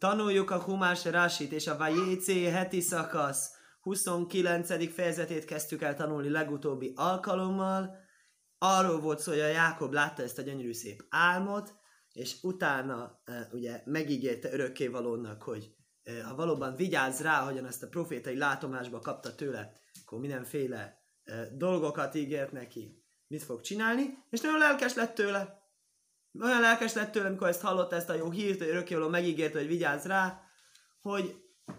Tanuljuk a Humás Rásit és a Vajécé heti szakasz 29. fejezetét kezdtük el tanulni legutóbbi alkalommal. Arról volt szó, hogy a Jákob látta ezt a gyönyörű szép álmot, és utána e, ugye megígérte örökkévalónak, hogy e, ha valóban vigyáz rá, hogyan ezt a profétai látomásba kapta tőle, akkor mindenféle e, dolgokat ígért neki, mit fog csinálni, és nagyon lelkes lett tőle. Olyan lelkes lett tőle, amikor ezt hallotta, ezt a jó hírt, hogy örökkévaló megígérte, hogy vigyáz rá, hogy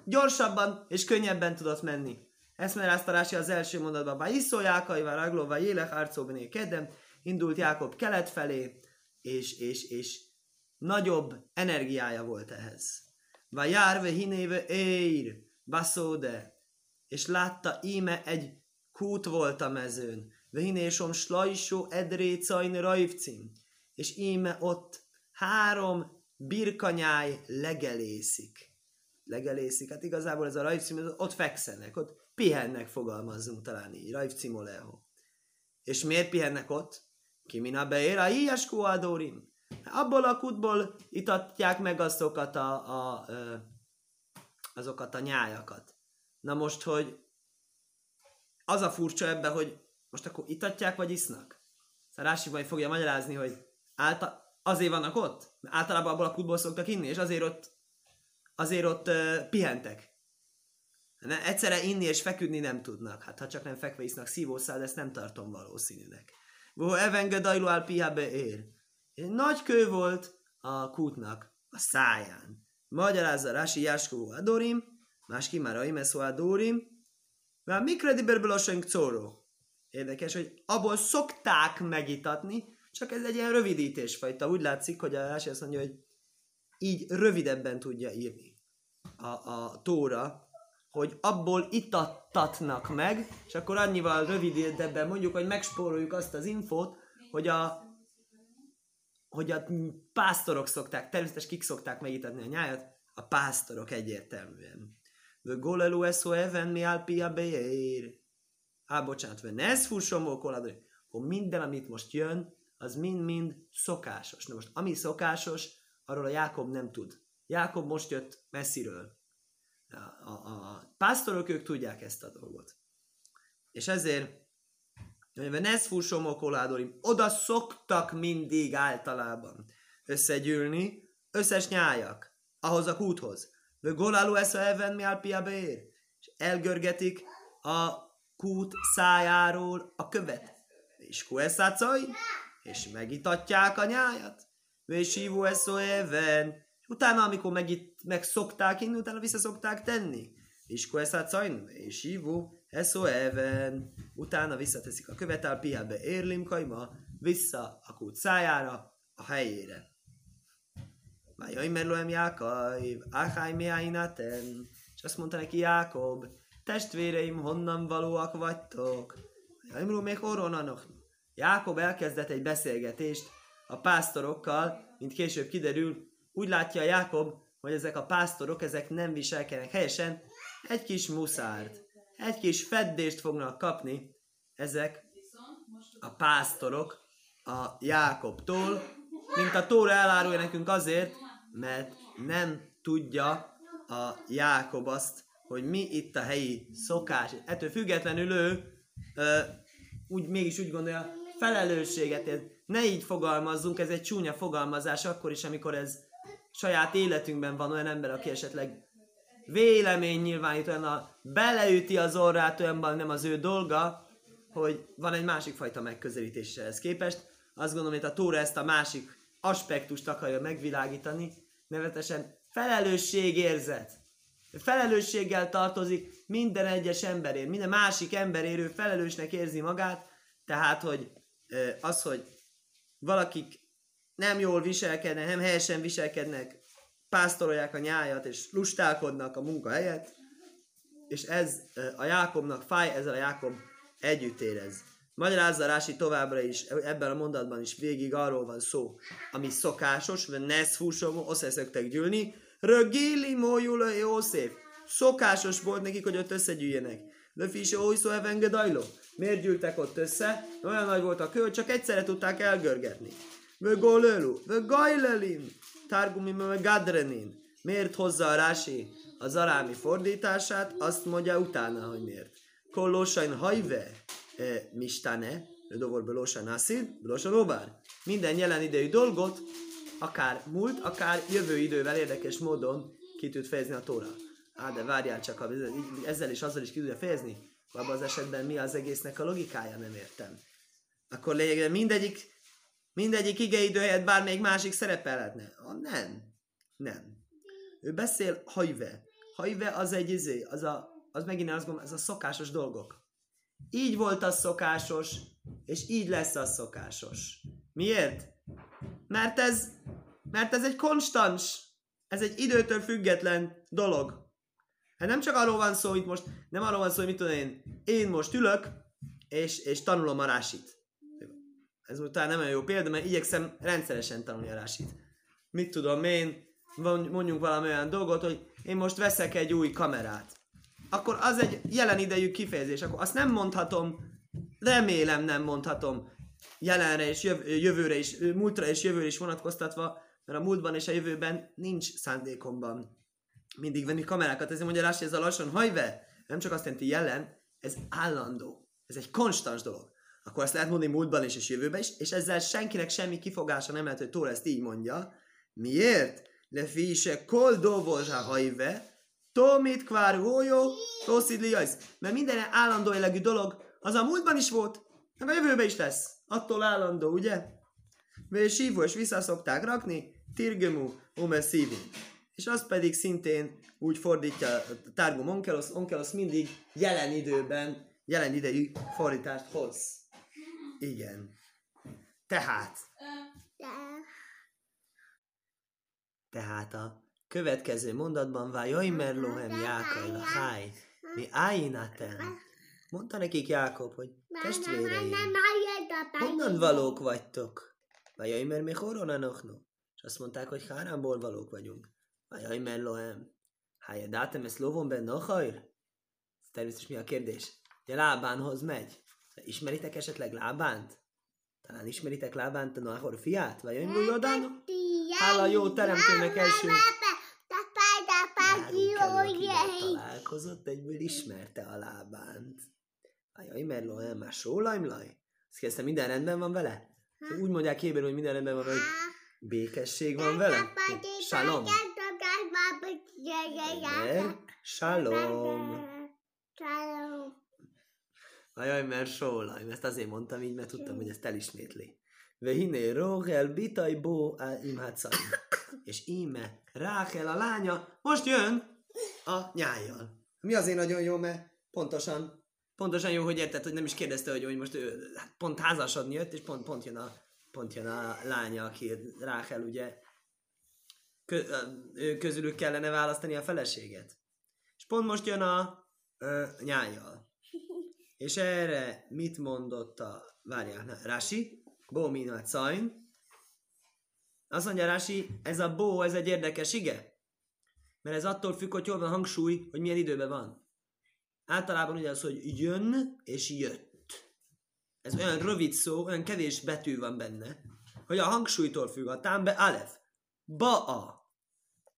gyorsabban és könnyebben tudott menni. Ezt Rási az első mondatban. Bá iszó Jákaival Raglóvá Jélek Arcóbené indult Jákob kelet felé, és, és, és nagyobb energiája volt ehhez. Vá járve hinéve ér, baszóde, és látta íme egy kút volt a mezőn, vehinésom slajsó edrécain rajvcim, és íme ott három birkanyáj legelészik legelészik. Hát igazából ez a rajvcim, ott fekszenek, ott pihennek, fogalmazzunk talán így, rajvcimoleho. És miért pihennek ott? Kimina beér a ilyeskó adórim. Abból a kutból itatják meg azokat a, a, a, azokat a nyájakat. Na most, hogy az a furcsa ebbe, hogy most akkor itatják, vagy isznak? Szóval Rási majd fogja magyarázni, hogy által, azért vannak ott, általában abból a kutból szoktak inni, és azért ott azért ott uh, pihentek. Ne, egyszerre inni és feküdni nem tudnak. Hát ha csak nem fekve isznak szívószál, ezt nem tartom valószínűnek. Vó evenge dajlu al pihábe ér. Nagy kő volt a kútnak a száján. Magyarázza Rási Jáskó Adorim, más már a Imeszó Adorim, mert mikredi berbelosönk czóró. Érdekes, hogy abból szokták megitatni, csak ez egy ilyen rövidítésfajta. Úgy látszik, hogy a Rási azt mondja, hogy így rövidebben tudja írni a, a tóra, hogy abból itattatnak meg, és akkor annyival rövidebben mondjuk, hogy megspóroljuk azt az infót, hogy a, hogy a pásztorok szokták, természetesen kik szokták megitatni a nyájat, a pásztorok egyértelműen. Vö golelu eszó even mi alpia beér. Á, bocsánat, vö ez fussomó koladri. Akkor minden, amit most jön, az mind-mind szokásos. Na most, ami szokásos, arról a Jákob nem tud. Jákob most jött messziről. A, a, a pásztorok ők tudják ezt a dolgot. És ezért ez fúsomokoládorim, oda szoktak mindig általában összegyűlni összes nyájak, ahhoz a kúthoz. Vő goláló esze even mi alpiába ér. És elgörgetik a kút szájáról a követ. És kueszácai, és megitatják a nyájat. És hívó even, Utána, amikor meg itt meg szokták inni, utána vissza szokták tenni. És koeszát szajn, és hívó, even. Utána visszateszik a követel, pihábe érlim kajma, vissza a kút szájára, a helyére. Májaj, merloem Jákaiv, áháj miáinaten. És azt mondta neki Jákob, testvéreim, honnan valóak vagytok? Imru még horonanok. Jákob elkezdett egy beszélgetést a pásztorokkal, mint később kiderül, úgy látja Jákob, hogy ezek a pásztorok, ezek nem viselkednek helyesen, egy kis muszárt, egy kis feddést fognak kapni ezek a pásztorok a Jákobtól, mint a Tóra elárulja nekünk azért, mert nem tudja a Jákob azt, hogy mi itt a helyi szokás. Ettől függetlenül ő ö, úgy, mégis úgy gondolja, felelősséget ér. Ne így fogalmazzunk, ez egy csúnya fogalmazás akkor is, amikor ez saját életünkben van olyan ember, aki esetleg vélemény nyilvánít, olyan a beleüti az orrát, olyanban nem az ő dolga, hogy van egy másik fajta megközelítés ehhez képest. Azt gondolom, hogy a Tóra ezt a másik aspektust akarja megvilágítani, nevetesen felelősségérzet. Felelősséggel tartozik minden egyes emberért, minden másik emberért, ő felelősnek érzi magát, tehát, hogy az, hogy valakik nem jól viselkednek, nem helyesen viselkednek, pásztorolják a nyájat, és lustálkodnak a munka helyett, és ez a Jákobnak fáj, ezzel a Jákob együtt érez. Magyarázza Rási továbbra is, ebben a mondatban is végig arról van szó, ami szokásos, vagy nesz fúsom, összeszöktek gyűlni, rögéli mójul Jószép. Szokásos volt nekik, hogy ott összegyűjjenek. Lefise Oiszó Evengedajló. Miért gyűltek ott össze? Olyan nagy volt a kő, csak egyszerre tudták elgörgetni. Vögolölú, vögajlelim, targumi gadrenin. Miért hozza a Rási a zarámi fordítását? Azt mondja utána, hogy miért. Kollósain hajve, e, mistane, dovol belósan asszid, belósan óvár. Minden jelen idejű dolgot, akár múlt, akár jövő idővel érdekes módon ki tud fejezni a tóra. Á, de várjál csak, ezzel is azzal is ki tudja fejezni. Abban az esetben mi az egésznek a logikája, nem értem. Akkor lényegében mindegyik, mindegyik igeidő helyett bármelyik másik szerepelhetne. Ah, nem. Nem. Ő beszél hajve. Hajve az egy izé, az, a, az megint azt gondolom, ez a szokásos dolgok. Így volt az szokásos, és így lesz az szokásos. Miért? Mert ez, mert ez egy konstans, ez egy időtől független dolog. Hát nem csak arról van szó, hogy most, nem arról van szó, hogy mit tudom én, én most ülök, és, és tanulom a rásit. Ez talán nem olyan jó példa, mert igyekszem rendszeresen tanulni a rásit. Mit tudom én, mondjunk valami olyan dolgot, hogy én most veszek egy új kamerát. Akkor az egy jelen idejű kifejezés. Akkor azt nem mondhatom, remélem nem mondhatom jelenre és jövőre is, múltra és jövőre is vonatkoztatva, mert a múltban és a jövőben nincs szándékomban mindig venni kamerákat. Ezért mondja Rási, ez a lassan hajve, nem csak azt jelenti jelen, ez állandó. Ez egy konstans dolog. Akkor azt lehet mondani múltban is és jövőben is, és ezzel senkinek semmi kifogása nem lehet, hogy Tóra ezt így mondja. Miért? Le fise kol dovozsa hajve, tomit kvár hójó, toszidli Mert minden állandó jellegű dolog, az a múltban is volt, meg a jövőben is lesz. Attól állandó, ugye? És sívó, és vissza szokták rakni, tirgemu, ume szívin és az pedig szintén úgy fordítja a Targum Onkelos, Onkelos mindig jelen időben, jelen idejű fordítást hoz. Igen. Tehát. Tehát a következő mondatban Vajaj Merlohem Jákai Háj, mi ájinaten. Mondta nekik Jákob, hogy testvéreim, honnan valók vagytok? Vajaj Mer mi És azt mondták, hogy Háránból valók vagyunk. Mellohem. Hájedátem, ezt lovon ben nohajr? Természetesen mi a kérdés? Ugye Lábánhoz megy. Ismeritek esetleg Lábánt? Talán ismeritek Lábánt a Nahor fiát? Vagy olyan Jordánó? Hála jó teremtőnek első. találkozott, egyből ismerte a Lábánt. Ajaj, mellohem, már sólajmlaj? Azt kérdezte, minden rendben van vele? Úgy mondják héber, hogy minden rendben van hogy békesség van vele? Shalom. Shalom. Shalom. Ajaj, mert sólaj, ezt azért mondtam így, mert tudtam, hogy ezt elismétli. Vehiné Rogel bitaj bó imhátszai. És íme Rákel a lánya most jön a nyájjal. Mi azért nagyon jó, mert pontosan, pontosan jó, hogy érted, hogy nem is kérdezte, hogy, hogy most ő, hát pont házasodni jött, és pont, pont, jön a, pont jön a lánya, aki Rákel ugye közülük kellene választani a feleséget. És pont most jön a ö, nyájjal. És erre mit mondott a, várjál, Rási, Bó minat szajn. Azt mondja Rási, ez a bó, ez egy érdekes ige. Mert ez attól függ, hogy hol van hangsúly, hogy milyen időben van. Általában ugye az, hogy jön és jött. Ez olyan rövid szó, olyan kevés betű van benne, hogy a hangsúlytól függ. A támbe alef, ba-a,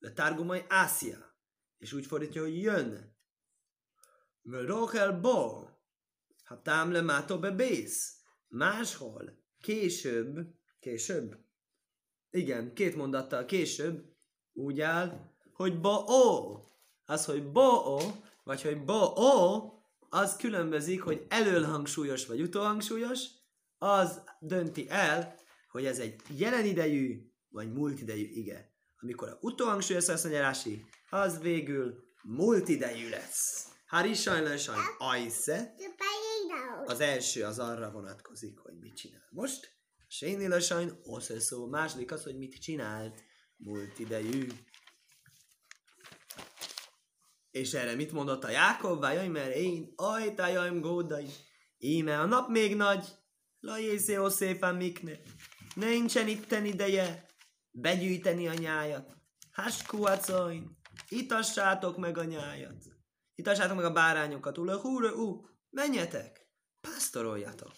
de Targumai Ásia. És úgy fordítja, hogy jön. Rochel bo. Ha támle mátó be bész. Máshol, később, később, igen, két mondattal később úgy áll, hogy bo-o. Az, hogy bo-o, vagy hogy bo-o, az különbözik, hogy elölhangsúlyos vagy utóhangsúlyos, az dönti el, hogy ez egy jelen idejű vagy múlt idejű ige amikor a mondja Rási, az végül múlt idejű lesz. Hári sajnán sajn ajsze. Az első az arra vonatkozik, hogy mit csinál. Most Séni sajn szó. Második az, hogy mit csinált múlt idejű. És erre mit mondott a Jákob? Vájaj, mert én ajtájaim gódai. Íme a nap még nagy. Lajészé szépen mikne. Nincsen itten ideje begyűjteni a nyájat. Haskuacoin, itassátok meg a nyájat. Itassátok meg a bárányokat. Ula húra, ú, menjetek, pásztoroljatok.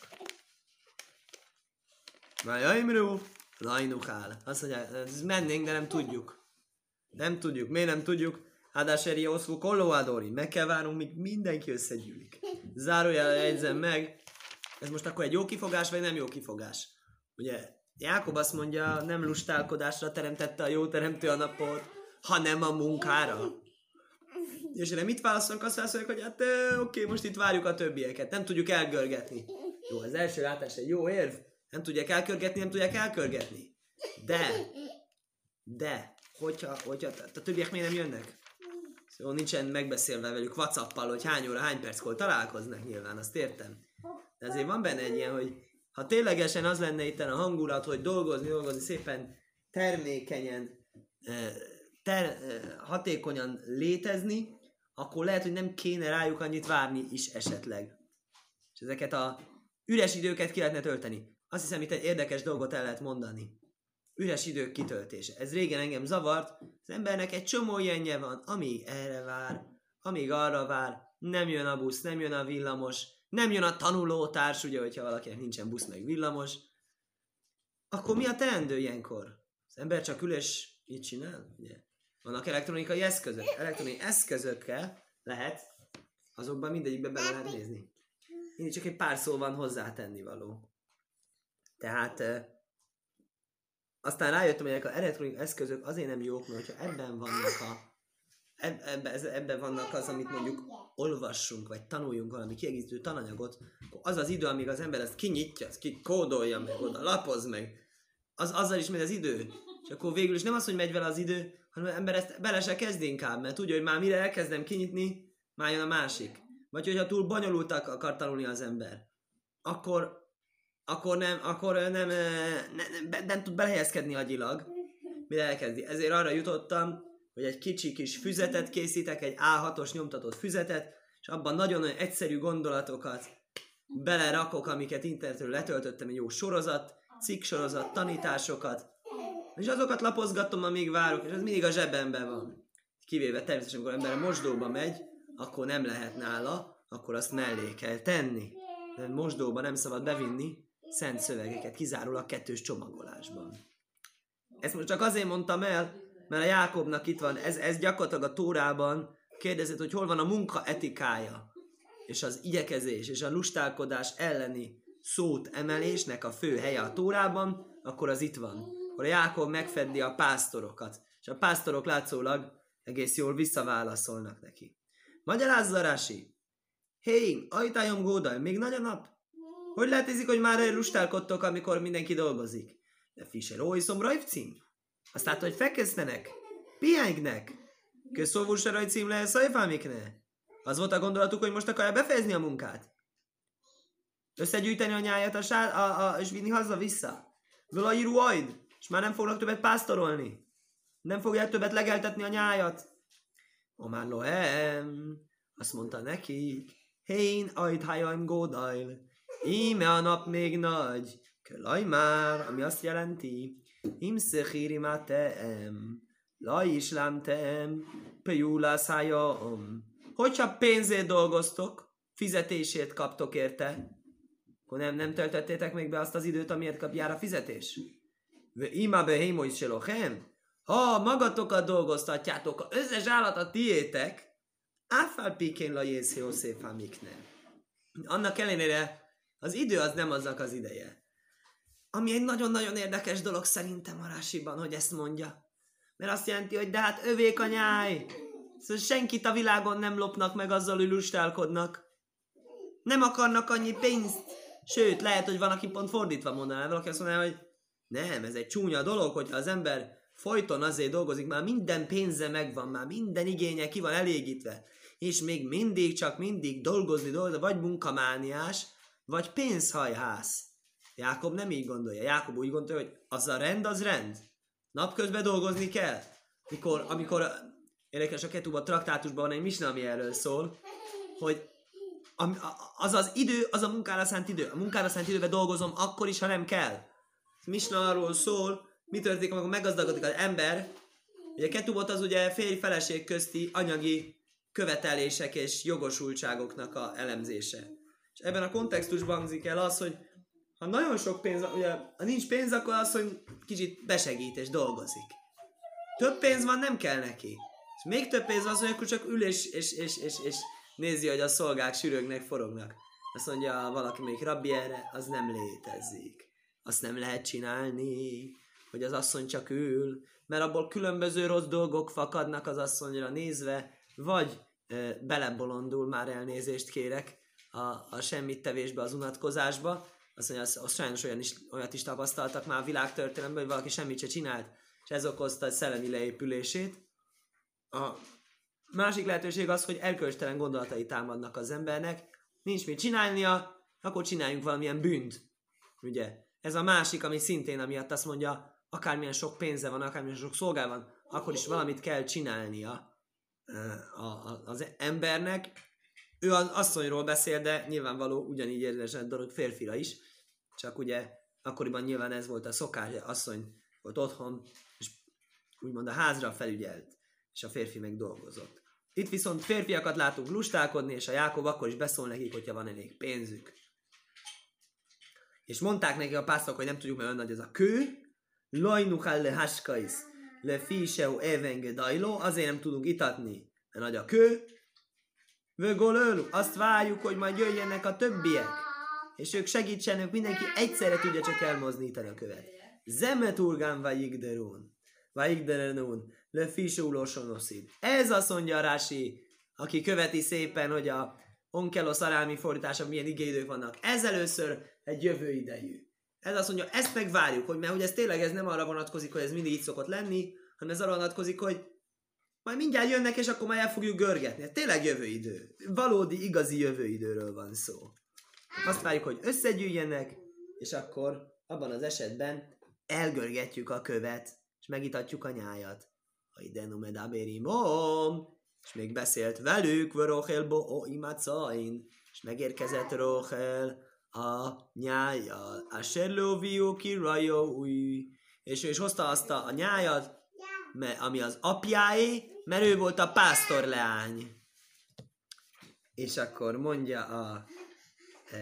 Vajaimru, lajnukál. Azt mondja, mennénk, de nem tudjuk. Nem tudjuk. Miért nem tudjuk? Hadáseri oszló kollóádori. Meg kell várnunk, míg mindenki összegyűlik. Zárójel jegyzem meg. Ez most akkor egy jó kifogás, vagy nem jó kifogás? Ugye Jákob azt mondja, nem lustálkodásra teremtette a jó teremtő a napot, hanem a munkára. És erre mit válaszolunk? Azt válaszoljuk, hogy hát oké, most itt várjuk a többieket, nem tudjuk elgörgetni. Jó, az első látás egy jó érv, nem tudják elkörgetni, nem tudják elkörgetni. De, de, hogyha, hogyha a többiek miért nem jönnek? Szóval nincsen megbeszélve velük Whatsappal, hogy hány óra, hány perckor találkoznak nyilván, azt értem. De azért van benne egy ilyen, hogy ha ténylegesen az lenne itt a hangulat, hogy dolgozni, dolgozni szépen termékenyen, ter, hatékonyan létezni, akkor lehet, hogy nem kéne rájuk annyit várni is esetleg. És ezeket a üres időket ki lehetne tölteni. Azt hiszem, itt egy érdekes dolgot el lehet mondani. Üres idők kitöltése. Ez régen engem zavart. Az embernek egy csomó ilyenje van, amíg erre vár, amíg arra vár, nem jön a busz, nem jön a villamos, nem jön a tanulótárs, ugye, hogyha valakinek nincsen busz meg villamos, akkor mi a teendő ilyenkor? Az ember csak ül és így csinál, ugye? Vannak elektronikai eszközök. Elektronikai eszközökkel lehet, azokban mindegyikbe bele lehet nézni. Mindig csak egy pár szó van hozzátenni való. Tehát aztán rájöttem, hogy a elektronikai eszközök azért nem jók, mert ha ebben vannak a ebben ebbe vannak az, amit mondjuk olvassunk, vagy tanuljunk valami kiegészítő tananyagot, akkor az az idő, amíg az ember ezt kinyitja, ezt kikódolja meg, oda lapoz meg, az, azzal is megy az idő. És akkor végül is nem az, hogy megy vele az idő, hanem az ember ezt bele se kezd inkább, mert tudja, hogy már mire elkezdem kinyitni, már jön a másik. Vagy hogyha túl bonyolultak akar tanulni az ember, akkor, akkor nem, akkor nem, nem, nem, nem, nem tud belehelyezkedni agyilag, mire elkezdi. Ezért arra jutottam, hogy egy kicsi kis füzetet készítek, egy A6-os nyomtatott füzetet, és abban nagyon-nagyon egyszerű gondolatokat belerakok, amiket internetről letöltöttem, egy jó sorozat, cikk sorozat, tanításokat, és azokat lapozgatom, amíg várok, és az mindig a zsebemben van. Kivéve természetesen, amikor ember a mosdóba megy, akkor nem lehet nála, akkor azt mellé kell tenni. De mosdóba nem szabad bevinni szent szövegeket, kizárólag kettős csomagolásban. Ezt most csak azért mondtam el, mert a Jákobnak itt van, ez, ez gyakorlatilag a Tórában kérdezett, hogy hol van a munka etikája, és az igyekezés, és a lustálkodás elleni szót emelésnek a fő helye a Tórában, akkor az itt van. Akkor a Jákob megfeddi a pásztorokat, és a pásztorok látszólag egész jól visszaválaszolnak neki. Magyarázza Rási, Hé, ajtályom gódaj, még nagy a nap? Hogy lehet ízik, hogy már lustálkodtok, amikor mindenki dolgozik? De Fischer, olyszom rajfcím? Azt látod, hogy fekesztenek, pihenygnek. Köszóvul se rajcím le szajfámikne. Az volt a gondolatuk, hogy most akarja befejezni a munkát. Összegyűjteni a nyájat a sár, a, a, és vinni haza-vissza. írú ajd, és már nem fognak többet pásztorolni. Nem fogják többet legeltetni a nyájat. már lohem, azt mondta nekik, Hén ajd hajaim gódail, íme a nap még nagy, kölaj már, ami azt jelenti, Im szechíri teem, la is teem, pejúlá szájam. Hogyha pénzért dolgoztok, fizetését kaptok érte, akkor nem, nem töltöttétek még be azt az időt, amiért kapjár a fizetés. Ve ima behémois selochem, ha magatokat dolgoztatjátok, az összes állat a tiétek, áfál pikén la jézhi Annak ellenére az idő az nem aznak az ideje. Ami egy nagyon-nagyon érdekes dolog szerintem a Rásiban, hogy ezt mondja. Mert azt jelenti, hogy de hát övék a nyáj. Szóval senkit a világon nem lopnak meg azzal, hogy lustálkodnak. Nem akarnak annyi pénzt. Sőt, lehet, hogy van, aki pont fordítva mondaná. Valaki azt mondaná, hogy nem, ez egy csúnya dolog, hogy az ember folyton azért dolgozik, már minden pénze megvan, már minden igénye ki van elégítve, és még mindig, csak mindig dolgozni, dolgozni, vagy munkamániás, vagy pénzhajhász. Jákob nem így gondolja. Jákob úgy gondolja, hogy az a rend, az rend. Napközben dolgozni kell. Mikor, amikor érdekes a Ketuba traktátusban van egy misna, ami erről szól, hogy az az idő, az a munkára szánt idő. A munkára szánt időben dolgozom akkor is, ha nem kell. Misna arról szól, mi történik, amikor meggazdagodik az ember. Ugye Ketubot az ugye férj-feleség közti anyagi követelések és jogosultságoknak a elemzése. És ebben a kontextusban hangzik el az, hogy ha nagyon sok pénz, ugye, ha nincs pénz, akkor az, hogy kicsit besegít és dolgozik. több pénz van, nem kell neki. És még több pénz van, hogy akkor csak ül és, és, és, és, és nézi, hogy a szolgák sürögnek, forognak. Azt mondja valaki még rabbi erre, az nem létezik. Azt nem lehet csinálni, hogy az asszony csak ül, mert abból különböző rossz dolgok fakadnak az asszonyra nézve, vagy e, belebolondul, már elnézést kérek, a, a semmit tevésbe, az unatkozásba. Azt mondja, az, az sajnos olyan is, olyat is tapasztaltak már a világtörténelemben, hogy valaki semmit se csinált, és ez okozta a szellemi leépülését. A másik lehetőség az, hogy erkölcstelen gondolatai támadnak az embernek, nincs mit csinálnia, akkor csináljunk valamilyen bűnt. Ugye? Ez a másik, ami szintén amiatt azt mondja, akármilyen sok pénze van, akármilyen sok szolgál van, akkor is valamit kell csinálnia az embernek. Ő az asszonyról beszél, de nyilvánvaló ugyanígy érdemes a dolog férfira is, csak ugye akkoriban nyilván ez volt a szokás, asszony volt otthon, és úgymond a házra felügyelt, és a férfi meg dolgozott. Itt viszont férfiakat látunk lustálkodni, és a Jákob akkor is beszól nekik, hogyha van elég pénzük. És mondták neki a pásztok, hogy nem tudjuk, mert olyan nagy ez a kő, lajnuchal le haskais, le fiseu evenge dajló, azért nem tudunk itatni, mert nagy a kő, Vögolöl, azt várjuk, hogy majd jöjjenek a többiek, és ők segítsenek, mindenki egyszerre tudja csak elmozdítani a követ. Zemeturgán vagy igderún, vagy igderún, le fisúlósonoszid. Ez azt mondja a Rási, aki követi szépen, hogy a onkelos arámi fordítása milyen igéidők vannak. Ez először egy jövő idejű. Ez azt mondja, ezt megvárjuk, hogy mert hogy ez tényleg ez nem arra vonatkozik, hogy ez mindig így szokott lenni, hanem ez arra vonatkozik, hogy majd mindjárt jönnek, és akkor már el fogjuk görgetni. Ez tényleg jövő idő. Valódi, igazi jövő időről van szó. Azt várjuk, hogy összegyűjjenek, és akkor abban az esetben elgörgetjük a követ, és megitatjuk a nyájat. A idenumed aberimom, és még beszélt velük, vörochel bo o imacain, és megérkezett Rochel, a nyájjal. A serlóvió kirajó új. És ő is hozta azt a nyájat, ami az apjáé, mert ő volt a pásztor leány. És akkor mondja a e,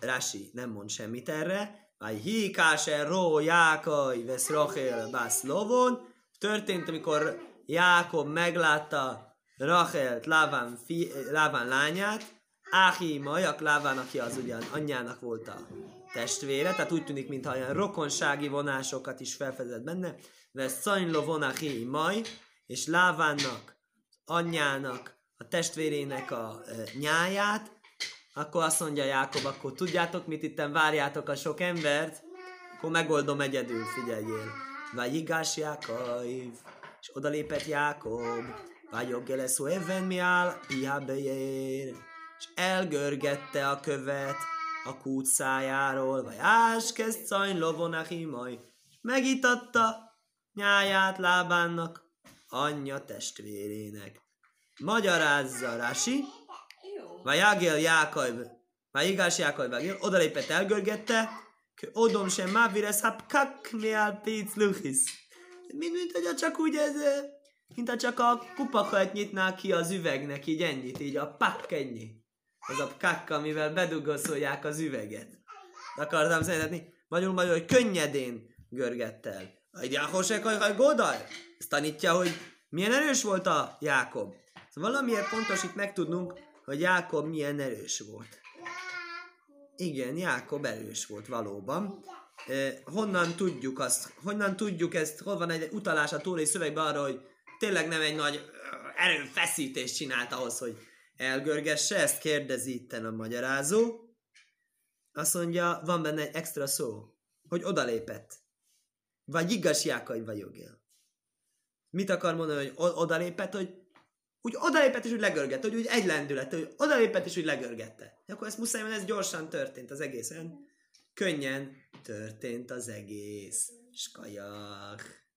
Rasi, nem mond semmit erre, Vaj hikáse ró Jákai vesz Rachel bász lovon. Történt, amikor Jákob meglátta Rachelt, Láván, fi, Láván lányát, Áhi Majak Láván, aki az ugyan anyjának volt a testvére, tehát úgy tűnik, mintha olyan rokonsági vonásokat is felfedezett benne, vesz Szajnlo vonahi Maj, és Lávánnak, anyjának, a testvérének a nyáját, akkor azt mondja Jákob, akkor tudjátok mit, itten várjátok a sok embert, akkor megoldom egyedül, figyeljél. Vagy igás Jákob, és odalépett Jákob, vagy joggeleszó even mi áll, és elgörgette a követ a kút szájáról, vagy ás kezd szajn lovonachimaj, és megitatta nyáját lábának, anyja testvérének. Magyarázza Rasi, vagy Ágél Jákaj, vagy igás Jákaj, vagy odalépett elgörgette, odom sem máviresz, hap kak miál pic luchis. Mint, mint hogy csak úgy ez, mint ha csak a kupakat nyitnák ki az üvegnek, így ennyit, így a pak ennyi az a kakka, amivel bedugaszolják az üveget. Akartam szeretni, magyarul magyarul, hogy könnyedén görgett el. A Jákosek, hogy Godaj, ezt tanítja, hogy milyen erős volt a Jákob. Szóval valamiért fontos itt megtudnunk, hogy Jákob milyen erős volt. Igen, Jákob erős volt valóban. Eh, honnan tudjuk azt, honnan tudjuk ezt, hol van egy utalás a túlé szövegben arra, hogy tényleg nem egy nagy erőfeszítést csinált ahhoz, hogy elgörgesse, ezt kérdezi itten a magyarázó. Azt mondja, van benne egy extra szó, hogy odalépett. Vagy igazjákai vagyok Mit akar mondani, hogy odalépett, hogy úgy odalépett és úgy legörgette, hogy úgy egy lendület, hogy odalépett és úgy legörgette. De akkor ezt muszáj, mert ez gyorsan történt az egész. Könnyen történt az egész. Skajak.